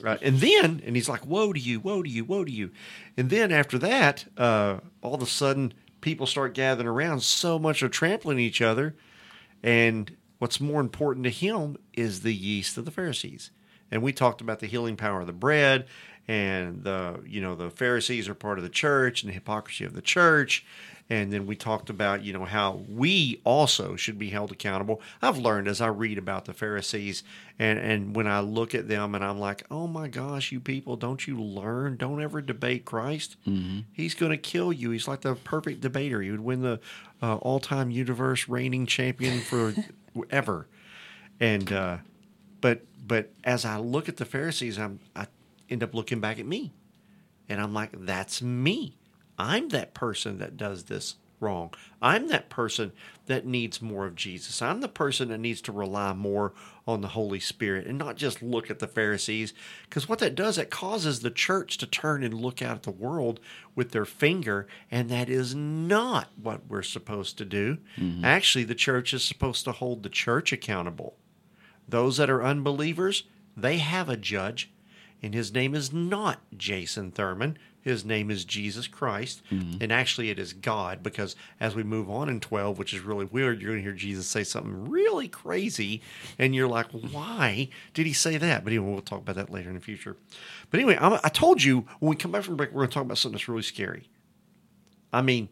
Speaker 2: right. And then, and he's like, "Woe to you! Woe to you! Woe to you!" And then after that, uh, all of a sudden, people start gathering around. So much are trampling each other, and what's more important to him is the yeast of the Pharisees. And we talked about the healing power of the bread, and the you know the Pharisees are part of the church, and the hypocrisy of the church. And then we talked about, you know, how we also should be held accountable. I've learned as I read about the Pharisees and, and when I look at them and I'm like, oh my gosh, you people, don't you learn? Don't ever debate Christ. He's going to kill you. He's like the perfect debater. He would win the uh, all time universe reigning champion for ever. And, uh, but, but as I look at the Pharisees, I'm, I end up looking back at me and I'm like, that's me. I'm that person that does this wrong. I'm that person that needs more of Jesus. I'm the person that needs to rely more on the Holy Spirit and not just look at the Pharisees. Because what that does, it causes the church to turn and look out at the world with their finger, and that is not what we're supposed to do. Mm-hmm. Actually, the church is supposed to hold the church accountable. Those that are unbelievers, they have a judge, and his name is not Jason Thurman. His name is Jesus Christ.
Speaker 3: Mhm.
Speaker 2: And actually, it is God because as we move on in 12, which is really weird, you're going to hear Jesus say something really crazy. And you're like, why did he say that? But anyway, we'll talk about that later in the future. But anyway, I'm, I told you when we come back from break, we're going to talk about something that's really scary. I mean,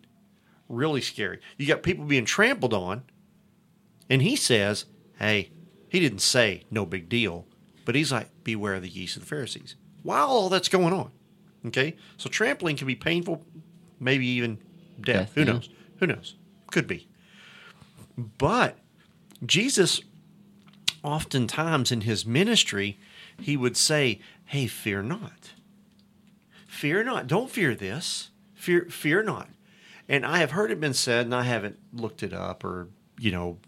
Speaker 2: really scary. You got people being trampled on, and he says, hey, he didn't say no big deal, but he's like, beware of the yeast of the Pharisees. While all that's going on, okay? So trampling can be painful, maybe even death.
Speaker 3: Death,
Speaker 2: Who
Speaker 3: yeah.
Speaker 2: knows? Who knows? Could be. But Jesus, oftentimes in his ministry, he would say, hey, fear not. Fear not. Don't fear this. Fear, fear not. And I have heard it been said, and I haven't looked it up or, you know,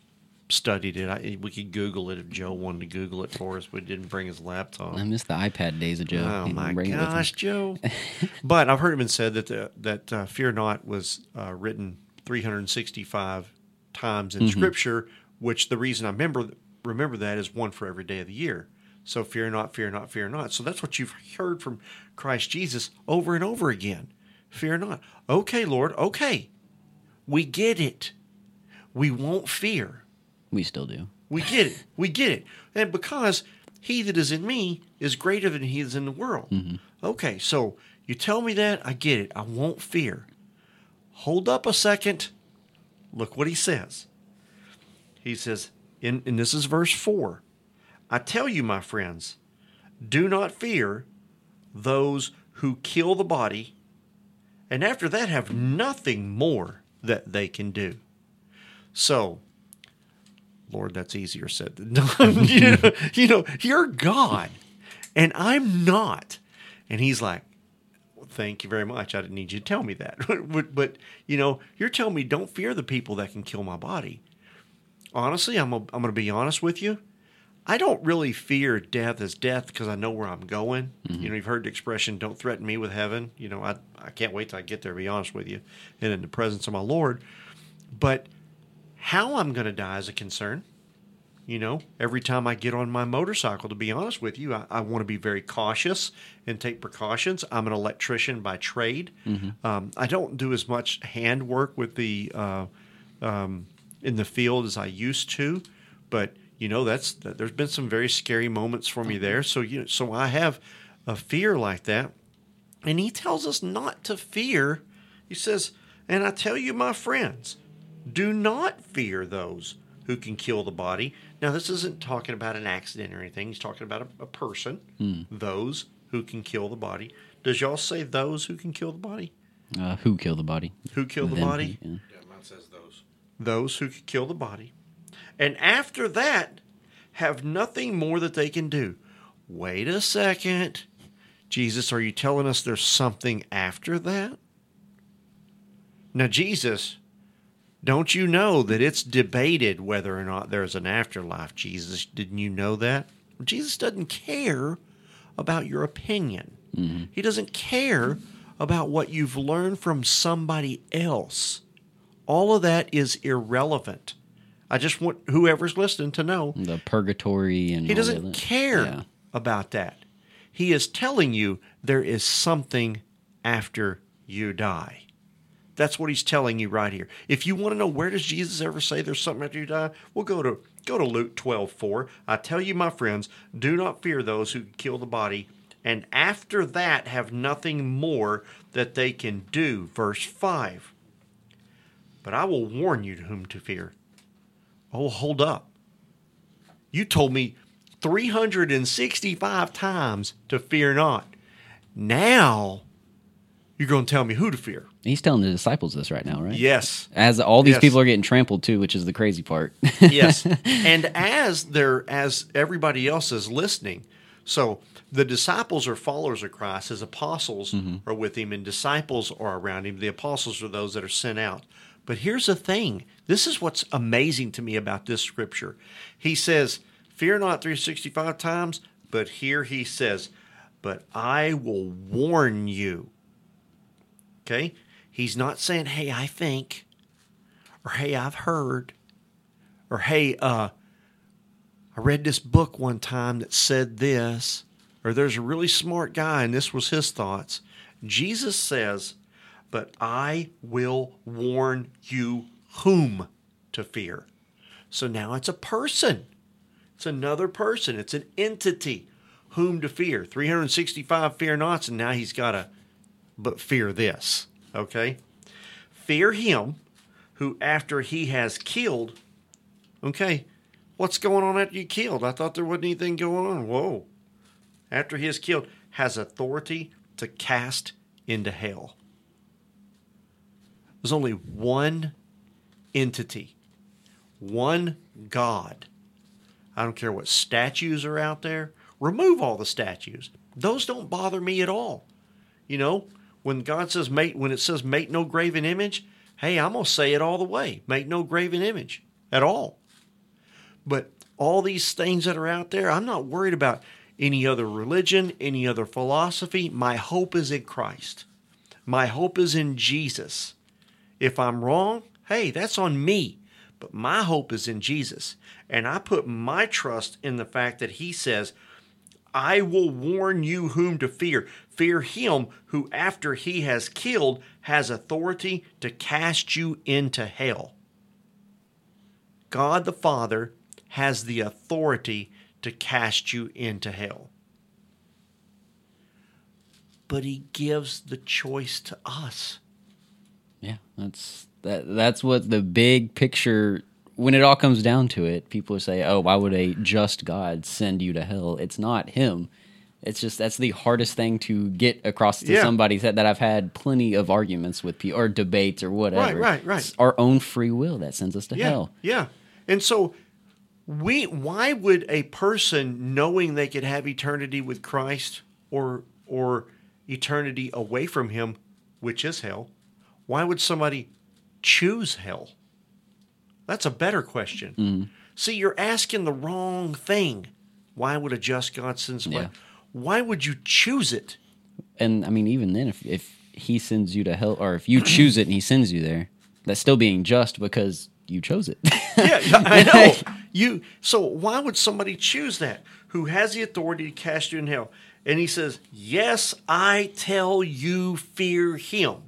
Speaker 2: studied it. I, we could Google it if Joe wanted to Google it for us, but he didn't bring his laptop.
Speaker 3: I miss the iPad days of Joe.
Speaker 2: Oh my gosh, Joe! but I've heard it been said that the, that uh, "Fear Not" was uh, written 365 times in
Speaker 3: Mhm.
Speaker 2: Scripture. Which the reason I remember remember that is one for every day of the year. So fear not, fear not, fear not. So that's what you've heard from Christ Jesus over and over again. Fear not. Okay, Lord. Okay, we get it. We won't fear.
Speaker 3: We still do.
Speaker 2: We get it. We get it. And because he that is in me is greater than he is in the world. Mm-hmm. Okay, so you tell me that, I get it. I won't fear. Hold up a second. Look what he says. He says, in, and this is verse 4 I tell you, my friends, do not fear those who kill the body, and after that have nothing more that they can do. So, Lord, that's easier said than done. you, know, you know, you're God, and I'm not. And he's like, well, thank you very much. I didn't need you to tell me that. but, but, you know, you're telling me don't fear the people that can kill my body. Honestly, I'm, a, I'm going to be honest with you. I don't really fear death as death because I know where I'm going. Mm-hmm. You know, you've heard the expression, don't threaten me with heaven. You know, I, I can't wait till I get there, to be honest with you, and in the presence of my Lord. But how I'm going to die is a concern. You know, every time I get on my motorcycle, to be honest with you, I, I want to be very cautious and take precautions. I'm an electrician by trade.
Speaker 3: Mhm.
Speaker 2: Um, I don't do as much hand work with the uh, um, in the field as I used to, but you know that's that, there's been some very scary moments for me there. So you so I have a fear like that, and he tells us not to fear. He says, "And I tell you, my friends, do not fear those who can kill the body." Now, this isn't talking about an accident or anything. He's talking about a, a person,
Speaker 3: Hmm.
Speaker 2: those who can kill the body. Does y'all say those who can kill the body?
Speaker 3: Uh, who kill the body?
Speaker 2: Who kill the
Speaker 3: Them,
Speaker 2: body?
Speaker 3: yeah.
Speaker 10: Yeah, mine says those.
Speaker 2: Those who can kill the body. And after that, have nothing more that they can do. Wait a second. Jesus, are you telling us there's something after that? Now, Jesus, don't you know that it's debated whether or not there's an afterlife? Jesus, didn't you know that? Jesus doesn't care about your opinion. Mm-hmm. He doesn't care about what you've learned from somebody else. All of that is irrelevant. I just want whoever's listening to know
Speaker 3: The purgatory and
Speaker 2: he doesn't care
Speaker 3: Yeah.
Speaker 2: about that. He is telling you there is something after you die. That's what he's telling you right here. If you want to know where does Jesus ever say there's something after you die, we'll go to go to Luke 12, 4. I tell you, my friends, do not fear those who kill the body, and after that have nothing more that they can do. Verse 5. But I will warn you to whom to fear. Oh, hold up. You told me 365 times to fear not. Now you're going to tell me who to fear.
Speaker 3: He's telling the disciples this right now, right?
Speaker 2: Yes.
Speaker 3: As all these
Speaker 2: Yes.
Speaker 3: people are getting trampled too, which is the crazy part.
Speaker 2: yes. And as they're as everybody else is listening, so the disciples are followers of Christ, his apostles mm-hmm. are with him, and disciples are around him. The apostles are those that are sent out. But here's the thing. This is what's amazing to me about this scripture. He says, Fear not 365 times, but here he says, But I will warn you. Okay? He's not saying, Hey, I think, or Hey, I've heard, or Hey, uh, I read this book one time that said this, or there's a really smart guy and this was his thoughts. Jesus says, But I will warn you whom to fear. So now it's a person. It's another person. It's an entity whom to fear. 365 fear nots, and now he's got to, but fear this. Okay? Fear him who, after he has killed, okay, what's going on after you killed? I thought there wasn't anything going on. Whoa. After he is killed, has authority to cast into hell. There's only one entity, one God. I don't care what statues are out there. Remove all the statues. Those don't bother me at all. You know, when God says make when it says make no graven image, hey, I'm gonna say it all the way. Make no graven image at all. But all these things that are out there, I'm not worried about any other religion, any other philosophy. My hope is in Christ. My hope is in Jesus. If I'm wrong, hey, that's on me. But my hope is in Jesus. And I put my trust in the fact that He says, I will warn you whom to fear. Fear him who, after he has killed, has authority to cast you into hell. God the Father has the authority to cast you into hell. But he gives the choice to us.
Speaker 3: Yeah, that's that. That's what the big picture. When it all comes down to it, people say, "Oh, why would a just God send you to hell?" It's not Him. It's just that's the hardest thing to get across to
Speaker 2: Yeah.
Speaker 3: somebody that, that I've had plenty of arguments with people or debates or whatever.
Speaker 2: right, right.
Speaker 3: It's our own free will that sends us to
Speaker 2: yeah,
Speaker 3: hell.
Speaker 2: Yeah. And so we why would a person knowing they could have eternity with Christ or or eternity away from him, which is hell, why would somebody choose hell? That's a better question.
Speaker 3: Mm-hmm.
Speaker 2: See, you're asking the wrong thing. Why would a just God send somebody?
Speaker 3: Yeah.
Speaker 2: Why would you choose it?
Speaker 3: And I mean, even then, if if He sends you to hell, or if you choose it and He sends you there, that's still being just because you chose it.
Speaker 2: yeah, I know. You so why would somebody choose that who has the authority to cast you in hell? And he says, "Yes, I tell you, fear him."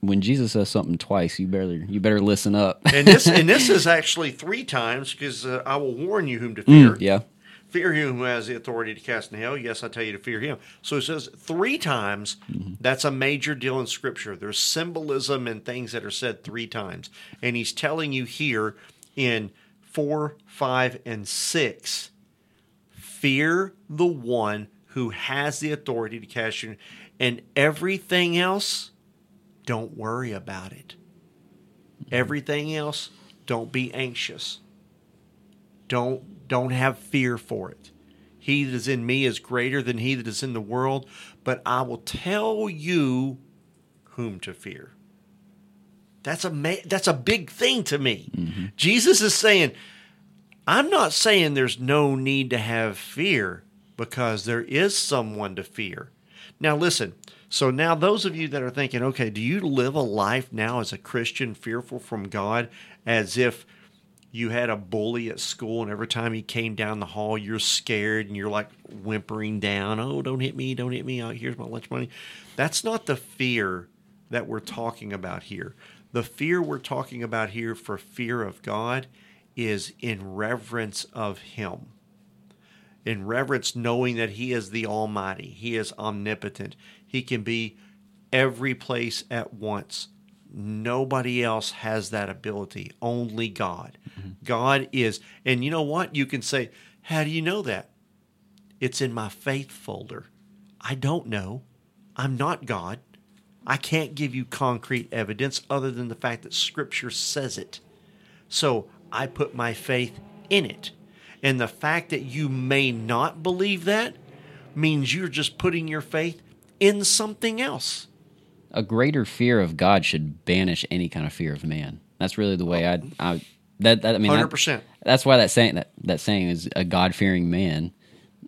Speaker 3: When Jesus says something twice, you better you better listen up.
Speaker 2: And this and this is actually three times because uh, I will warn you whom to fear.
Speaker 3: Mm, yeah.
Speaker 2: Fear him who has the authority to cast in hell. Yes, I tell you to fear him. So it says three times. That's a major deal in Scripture. There's symbolism and things that are said three times. And he's telling you here in four, five, and six fear the one who has the authority to cast you. And everything else, don't worry about it. Everything else, don't be anxious. Don't don't have fear for it. He that is in me is greater than he that is in the world, but I will tell you whom to fear. That's a ma- that's a big thing to me. Mm-hmm. Jesus is saying, I'm not saying there's no need to have fear because there is someone to fear. Now listen, so now those of you that are thinking, okay, do you live a life now as a Christian fearful from God as if you had a bully at school and every time he came down the hall you're scared and you're like whimpering down, "Oh, don't hit me, don't hit me. Oh, here's my lunch money." That's not the fear that we're talking about here. The fear we're talking about here for fear of God is in reverence of him in reverence, knowing that He is the Almighty, He is omnipotent, He can be every place at once. Nobody else has that ability, only God. Mm-hmm. God is, and you know what? You can say, How do you know that? It's in my faith folder. I don't know. I'm not God. I can't give you concrete evidence other than the fact that Scripture says it. So I put my faith in it. And the fact that you may not believe that means you're just putting your faith in something else.
Speaker 3: a greater fear of God should banish any kind of fear of man. That's really the way I, I that, that I mean,
Speaker 2: 100%.
Speaker 3: that's why that saying that that saying is a God fearing man.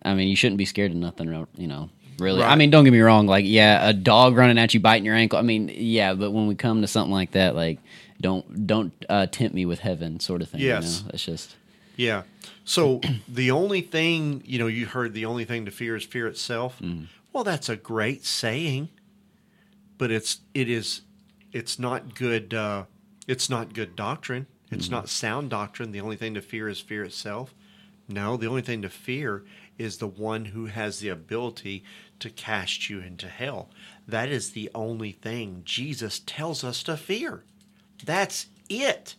Speaker 3: I mean, you shouldn't be scared of nothing, you know. Really, I mean, don't get me wrong. Like, yeah, a dog running at you, biting your ankle. I mean, yeah, but when we come to something like that, like, don't don't uh, tempt me with heaven, sort of thing.
Speaker 2: Yes.
Speaker 3: you know? it's just
Speaker 2: Yeah. So the only thing, you know, you heard the only thing to fear is fear itself.
Speaker 3: Mm-hmm.
Speaker 2: Well, that's a great saying. but it's it is it's not good uh, it's not good doctrine. It's
Speaker 3: Mm-hmm.
Speaker 2: not sound doctrine. The only thing to fear is fear itself. No, the only thing to fear is the one who has the ability to cast you into hell. That is the only thing Jesus tells us to fear. That's it.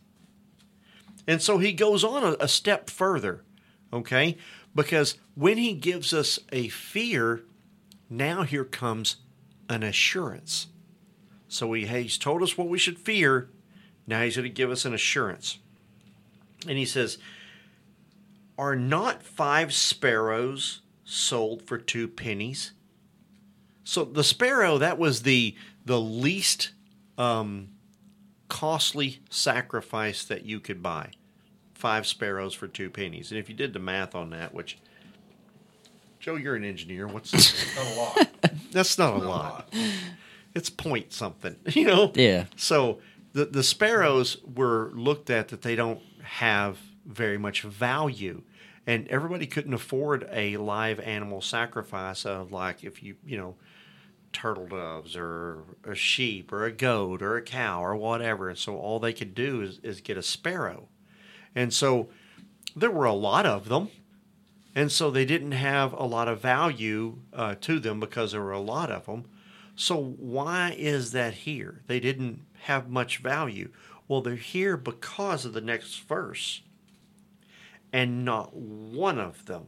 Speaker 2: And so he goes on a, a step further, okay? Because when he gives us a fear, now here comes an assurance. So he, he's told us what we should fear. Now he's going to give us an assurance. And he says, Are not five sparrows sold for two pennies? So the sparrow, that was the the least um, costly sacrifice that you could buy. Five sparrows for two pennies. And if you did the math on that, which Joe, you're an engineer. What's not a lot? That's not, a lot. It's point something, you know.
Speaker 3: Yeah.
Speaker 2: So the the sparrows were looked at that they don't have very much value, and everybody couldn't afford a live animal sacrifice of like if you you know turtle doves or a sheep or a goat or a cow or whatever, and so all they could do is, is get a sparrow, and so there were a lot of them. And so they didn't have a lot of value uh, to them because there were a lot of them. So why is that here? They didn't have much value. Well, they're here because of the next verse. And not one of them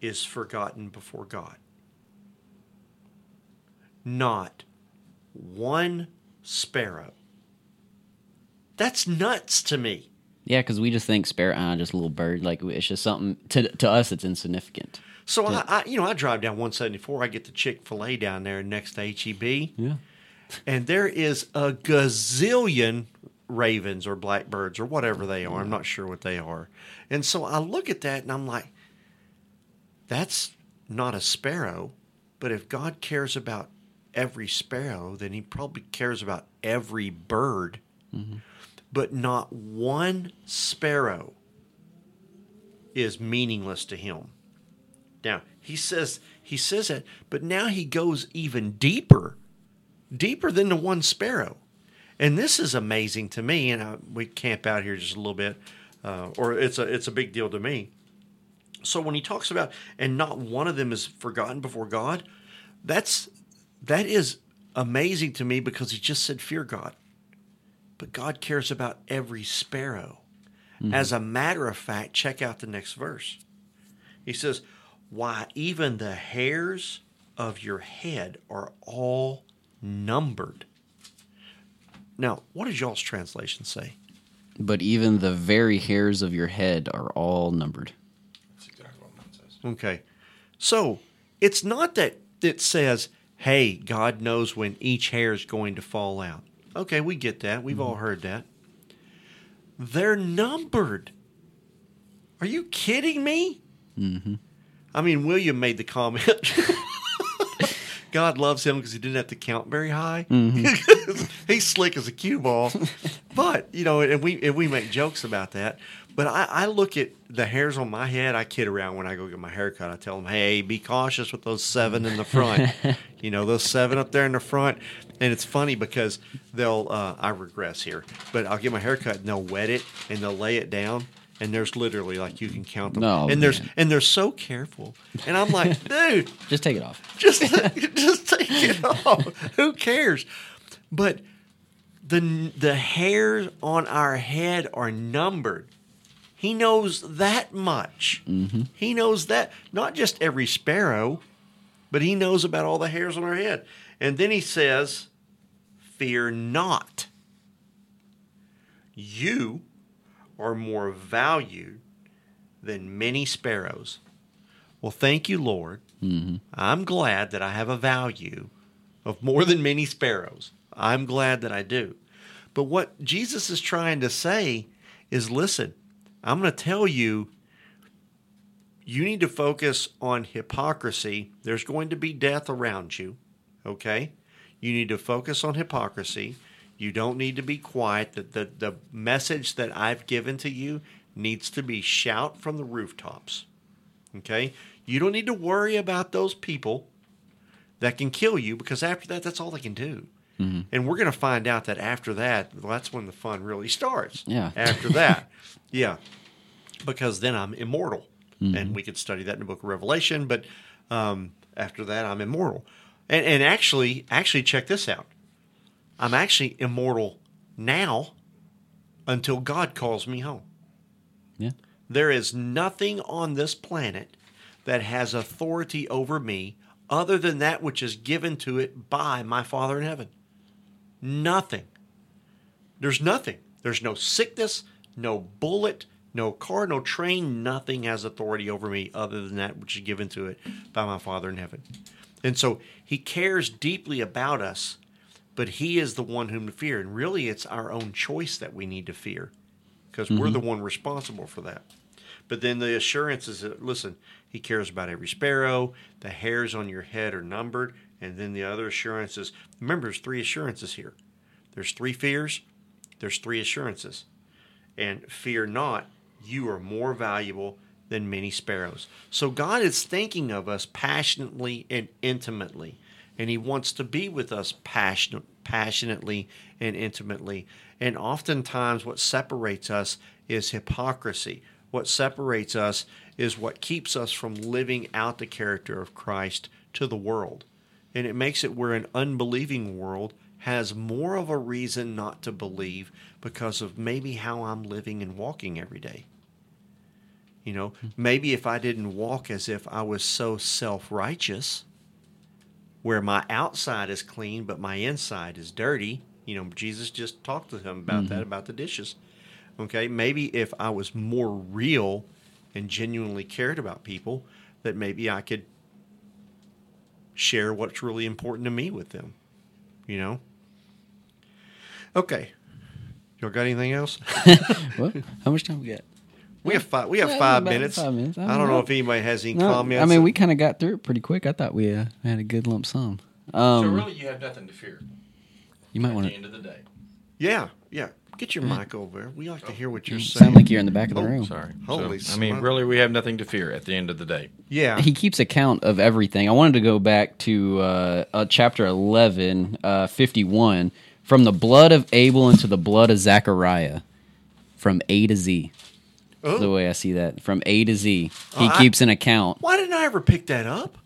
Speaker 2: is forgotten before God. Not one sparrow. That's nuts to me.
Speaker 3: Yeah, because we just think sparrow, ah, just a little bird. Like it's just something to to us. It's insignificant.
Speaker 2: So I, I, you know, I drive down 174. I get the Chick Fil A down there next to HEB.
Speaker 3: Yeah.
Speaker 2: And there is a gazillion ravens or blackbirds or whatever they are. I'm not sure what they are. And so I look at that and I'm like, that's not a sparrow. But if God cares about every sparrow, then He probably cares about every bird. But not one sparrow is meaningless to Him. Now he says he says that, but now he goes even deeper, deeper than the one sparrow, and this is amazing to me. And I, we camp out here just a little bit, uh, or it's a it's a big deal to me. So when he talks about and not one of them is forgotten before God, that's that is amazing to me because he just said fear God, but God cares about every sparrow. Hmm. As a matter of fact, check out the next verse. He says, Why, even the hairs of your head are all numbered. Now, what does y'all's translation say?
Speaker 3: But even the very hairs of your head are all numbered. That's exactly what mine says.
Speaker 2: Okay. So it's not that it says, hey, God knows when each hair is going to fall out. Okay, we get that. We've all heard that. They're numbered. Are you kidding me?
Speaker 3: Mm-hmm.
Speaker 2: I mean, William made the comment. God loves him because he didn't have to count very high. He's slick as a cue ball. But you know, and we and we make jokes about that. But I, I look at the hairs on my head. I kid around when I go get my hair cut. I tell them, "Hey, be cautious with those seven in the front. you know, those seven up there in the front." And it's funny because they'll. Uh, I regress here, but I'll get my hair cut and they'll wet it and they'll lay it down. And there's literally like you can count them.
Speaker 3: Oh,
Speaker 2: and there's and they're so careful. And I'm like, dude,
Speaker 3: Just take it off.
Speaker 2: just just take it off. Who cares? But the the hairs on our head are numbered. He knows that much.
Speaker 3: Mm-hmm.
Speaker 2: He knows that not just every sparrow, but he knows about all the hairs on our head. And then he says, "Fear not. You are more valued than many sparrows." Well, thank you, Lord.
Speaker 3: Mm-hmm.
Speaker 2: I'm glad that I have a value of more than many sparrows. I'm glad that I do. But what Jesus is trying to say is listen, I'm going to tell you, you need to focus on hypocrisy. There's going to be death around you, okay? You need to focus on hypocrisy. You don't need to be quiet. The, the, the message that I've given to you needs to be shout from the rooftops. Okay? You don't need to worry about those people. that can kill you because after that, that's all they can do.
Speaker 3: Mhm.
Speaker 2: And we're going to find out that after that, well, that's when the fun really starts.
Speaker 3: Yeah.
Speaker 2: After that, yeah, because then I'm immortal,
Speaker 3: Mhm.
Speaker 2: and we could study that in the Book of Revelation. But um, after that, I'm immortal, and and actually, actually, check this out. I'm actually immortal now until God calls me home.
Speaker 3: Yeah.
Speaker 2: There is nothing on this planet that has authority over me other than that which is given to it by my Father in heaven. Nothing. There's nothing. There's no sickness, no bullet, no car, no train. Nothing has authority over me other than that which is given to it by my Father in heaven. And so he cares deeply about us, but he is the one whom to fear. And really, it's our own choice that we need to fear because we're
Speaker 3: Mhm.
Speaker 2: the one responsible for that. But then the assurance is that, listen, he cares about every sparrow, the hairs on your head are numbered. And then the other assurance is remember, there's three assurances here there's three fears, there's three assurances. And fear not, you are more valuable than many sparrows. So God is thinking of us passionately and intimately. And he wants to be with us passion, passionately and intimately. And oftentimes, what separates us is hypocrisy. What separates us is what keeps us from living out the character of Christ to the world. And it makes it where an unbelieving world has more of a reason not to believe because of maybe how I'm living and walking every day. You know, maybe if I didn't walk as if I was so self righteous, where my outside is clean but my inside is dirty, you know, Jesus just talked to him about that,
Speaker 3: Mhm.
Speaker 2: about the dishes. Okay, maybe if I was more real and genuinely cared about people, that maybe I could share what's really important to me with them. You know? Okay. Y'all got anything else?
Speaker 3: Well, how much time we got?
Speaker 2: We have five. We have
Speaker 3: Yeah,
Speaker 2: five minutes.
Speaker 3: five minutes. I
Speaker 2: I,
Speaker 3: don't
Speaker 2: don't know
Speaker 3: know.
Speaker 2: if anybody has any
Speaker 3: No,
Speaker 2: comments.
Speaker 3: I mean, we kind of got through it pretty quick. I thought we uh, had a good lump sum. Um,
Speaker 10: so really, you have nothing to fear.
Speaker 3: you might want to.
Speaker 10: end of the day.
Speaker 2: Yeah, yeah. Get your mic over there. We like to hear what you're
Speaker 3: You
Speaker 2: saying.
Speaker 3: sound like you're in the back of the
Speaker 2: Oh,
Speaker 3: room.
Speaker 10: Sorry.
Speaker 2: Holy
Speaker 10: So, I mean, really, we have nothing to fear at the end of the day.
Speaker 2: Yeah.
Speaker 3: He keeps account of everything. I wanted to go back to uh, uh, chapter 11, uh, 51. From the blood of Abel into the blood of Zechariah, from A to Z.
Speaker 2: Oh.
Speaker 3: The way I see that, from A to Z, he
Speaker 2: I-
Speaker 3: keeps an account.
Speaker 2: Why didn't I ever pick that up?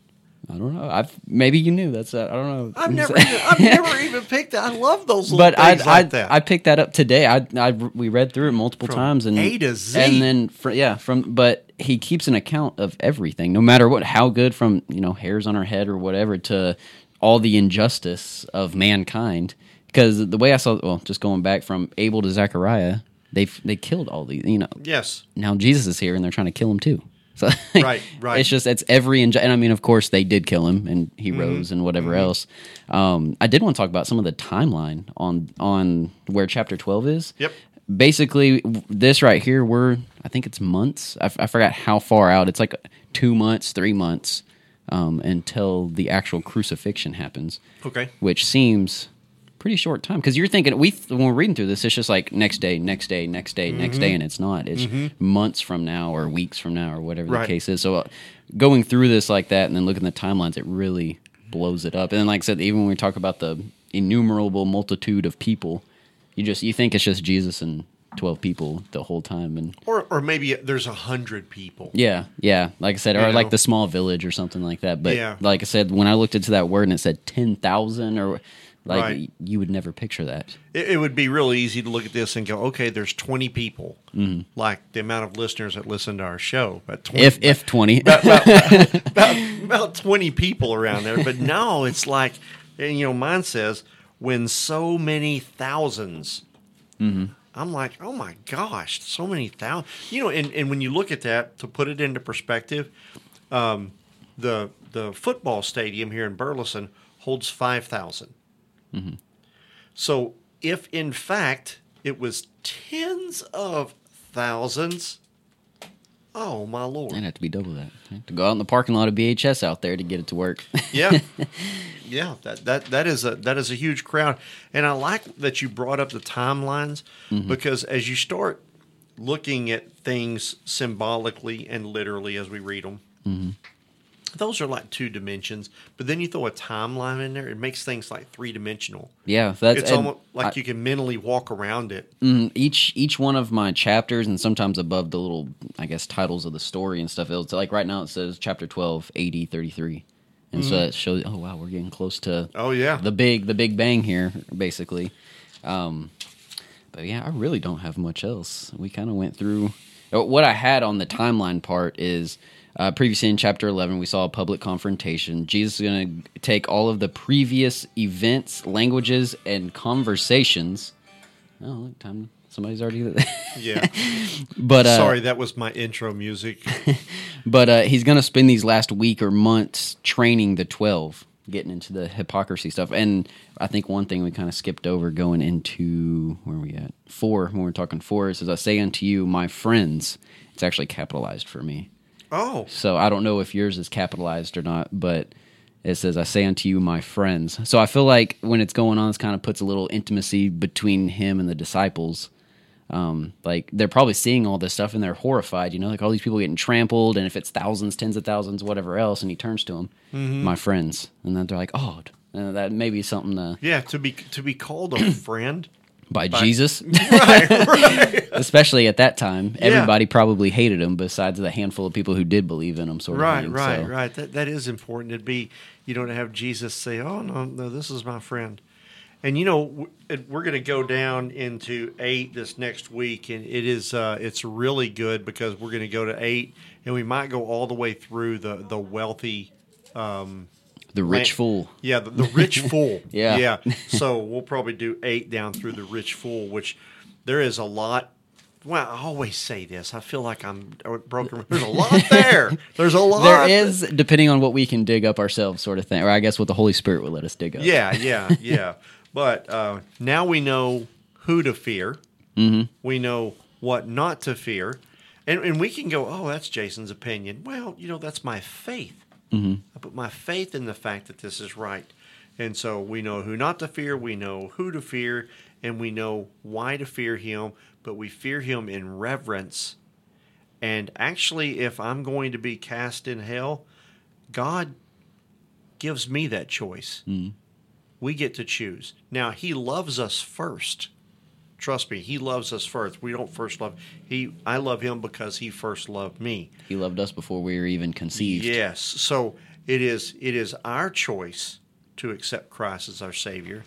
Speaker 3: I don't know. I've maybe you knew. That's uh, I don't know.
Speaker 2: I've never, even, I've never even picked that. I love those little
Speaker 3: but I,
Speaker 2: things
Speaker 3: I,
Speaker 2: like that.
Speaker 3: I picked that up today. I, I we read through it multiple
Speaker 2: From
Speaker 3: times and
Speaker 2: A to Z.
Speaker 3: and then fr- yeah, from but he keeps an account of everything, no matter what, how good from you know hairs on our head or whatever to all the injustice of mankind. Because the way I saw, well, just going back from Abel to Zechariah, they they killed all these. You know,
Speaker 2: yes.
Speaker 3: now Jesus is here and they're trying to kill him too. So
Speaker 2: Right, right.
Speaker 3: It's just it's every inju- and I mean, of course, they did kill him and he
Speaker 2: Mhm,
Speaker 3: rose and whatever
Speaker 2: mhm.
Speaker 3: else. Um, I did want to talk about some of the timeline on on where chapter twelve is.
Speaker 2: Yep.
Speaker 3: Basically, this right here, we're I think it's months. I, f- I forgot how far out. It's like two months, three months um, until the actual crucifixion happens.
Speaker 2: Okay.
Speaker 3: Which seems pretty short time because you're thinking we when we're reading through this, it's just like next day, next day, next day, next
Speaker 2: Mhm.
Speaker 3: day, and it's not. It's
Speaker 2: Mhm.
Speaker 3: months from now or weeks from now or whatever
Speaker 2: Right.
Speaker 3: the case is. So uh, going through this like that and then looking at the timelines, it really blows it up. And then, like I said, even when we talk about the innumerable multitude of people, you just you think it's just Jesus and twelve people the whole time, and
Speaker 2: Or, or maybe there's a hundred people.
Speaker 3: yeah, yeah. Like I said,
Speaker 2: You
Speaker 3: or
Speaker 2: know?
Speaker 3: like the small village or something like that. But
Speaker 2: Yeah.
Speaker 3: like I said, when I looked into that word and it said ten thousand or like
Speaker 2: Right.
Speaker 3: you would never picture that.
Speaker 2: It, it would be real easy to look at this and go, okay, there's 20 people,
Speaker 3: Mhm.
Speaker 2: like the amount of listeners that listen to our show. But 20,
Speaker 3: If if twenty,
Speaker 2: about, about, about, about 20 people around there. But no, it's like, and, you know, mine says, when so many 1000s
Speaker 3: hmm
Speaker 2: I'm like, oh my gosh, so many thousands. You know, and, and when you look at that, to put it into perspective, um, the the football stadium here in Burleson holds 5,000.
Speaker 3: Mhm.
Speaker 2: So if in fact it was tens of thousands, oh my lord.
Speaker 3: I'd have to be double that. To go out in the parking lot of BHS out there to get it to work.
Speaker 2: yeah yeah that, that that is a that is a huge crowd and i like that you brought up the timelines
Speaker 3: Mhm.
Speaker 2: because as you start looking at things symbolically and literally as we read them
Speaker 3: Mhm.
Speaker 2: Those are like two dimensions. But then you throw a timeline in there, it makes things like three dimensional.
Speaker 3: Yeah, that's
Speaker 2: it's almost like
Speaker 3: I-
Speaker 2: you can mentally walk around it.
Speaker 3: Mm, each each one of my chapters, and sometimes above the little, I guess, titles of the story and stuff. It's like right now it says chapter 12, AD thirty three, and so
Speaker 2: Mhm.
Speaker 3: it shows. Oh wow, we're getting close to.
Speaker 2: Oh, yeah.
Speaker 3: the big the big bang here, basically. Um, but yeah, I really don't have much else. We kind of went through. What I had on the timeline part is. Uh, previously in chapter 11, we saw a public confrontation. Jesus is going to take all of the previous events, languages, and conversations. Oh, look, time. Somebody's already. There.
Speaker 2: Yeah.
Speaker 3: but uh,
Speaker 2: sorry, that was my intro music.
Speaker 3: but uh, he's going to spend these last week or months training the 12 getting into the hypocrisy stuff and i think one thing we kind of skipped over going into where are we at four when we're talking four it says i say unto you my friends it's actually capitalized for me
Speaker 2: Oh,
Speaker 3: so i don't know if yours is capitalized or not but it says i say unto you my friends. So i feel like when it's going on this kind of puts a little intimacy between him and the disciples. Um, like they're probably seeing all this stuff and they're horrified, you know, like all these people getting trampled, and if it's thousands, tens of thousands, whatever else, and he turns to them,
Speaker 2: Mhm.
Speaker 3: my friends, and then they're like, oh, that may be something to
Speaker 2: yeah, to be to be called a friend
Speaker 3: by,
Speaker 2: By-
Speaker 3: Jesus,
Speaker 2: Right, right.
Speaker 3: especially at that time,
Speaker 2: Yeah.
Speaker 3: everybody probably hated him, besides the handful of people who did believe in him, sort of
Speaker 2: right,
Speaker 3: thing.
Speaker 2: right,
Speaker 3: So-
Speaker 2: right. That that is important. It'd be you to have Jesus say, "Oh no, no, this is my friend," and you know we're going to go down into eight this next week, and it is uh, it's really good because we're going to go to eight, and we might go all the way through the the wealthy. Um,
Speaker 3: The rich fool.
Speaker 2: Yeah, the, the rich fool.
Speaker 3: Yeah.
Speaker 2: yeah. So we'll probably do eight down through the rich fool, which there is a lot. Well, I always say this. I feel like I'm broken. There's a lot there. There's a lot.
Speaker 3: There is, depending on what we can dig up ourselves, sort of thing, or I guess what the Holy Spirit would let us dig up.
Speaker 2: Yeah, yeah, yeah. But uh, now we know who to fear.
Speaker 3: Mhm.
Speaker 2: We know what not to fear. And, and we can go, oh, that's Jason's opinion. Well, you know, that's my faith.
Speaker 3: Hmm
Speaker 2: I put my faith in the fact that this is right. And so we know who not to fear, we know who to fear, and we know why to fear him, but we fear him in reverence. And actually, if I'm going to be cast in hell, God gives me that choice.
Speaker 3: Mhm.
Speaker 2: We get to choose. Now, he loves us first. Trust me, he loves us first. We don't first love he I love him because he first loved me.
Speaker 3: He loved us before we were even conceived.
Speaker 2: Yes. So it is it is our choice to accept Christ as our Savior.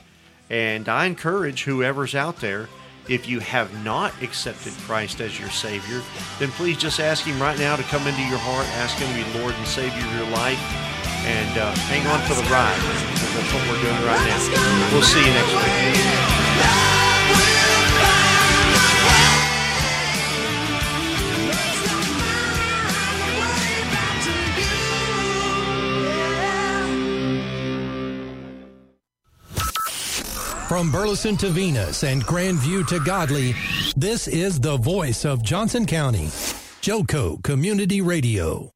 Speaker 2: And I encourage whoever's out there, if you have not accepted Christ as your Savior, then please just ask Him right now to come into your heart, ask Him to be Lord and Savior of your life, and uh, hang on for the ride. That's what we're doing right now. We'll see you next week.
Speaker 1: From Burleson to Venus and Grandview to Godley, this is the voice of Johnson County. Joco Community Radio.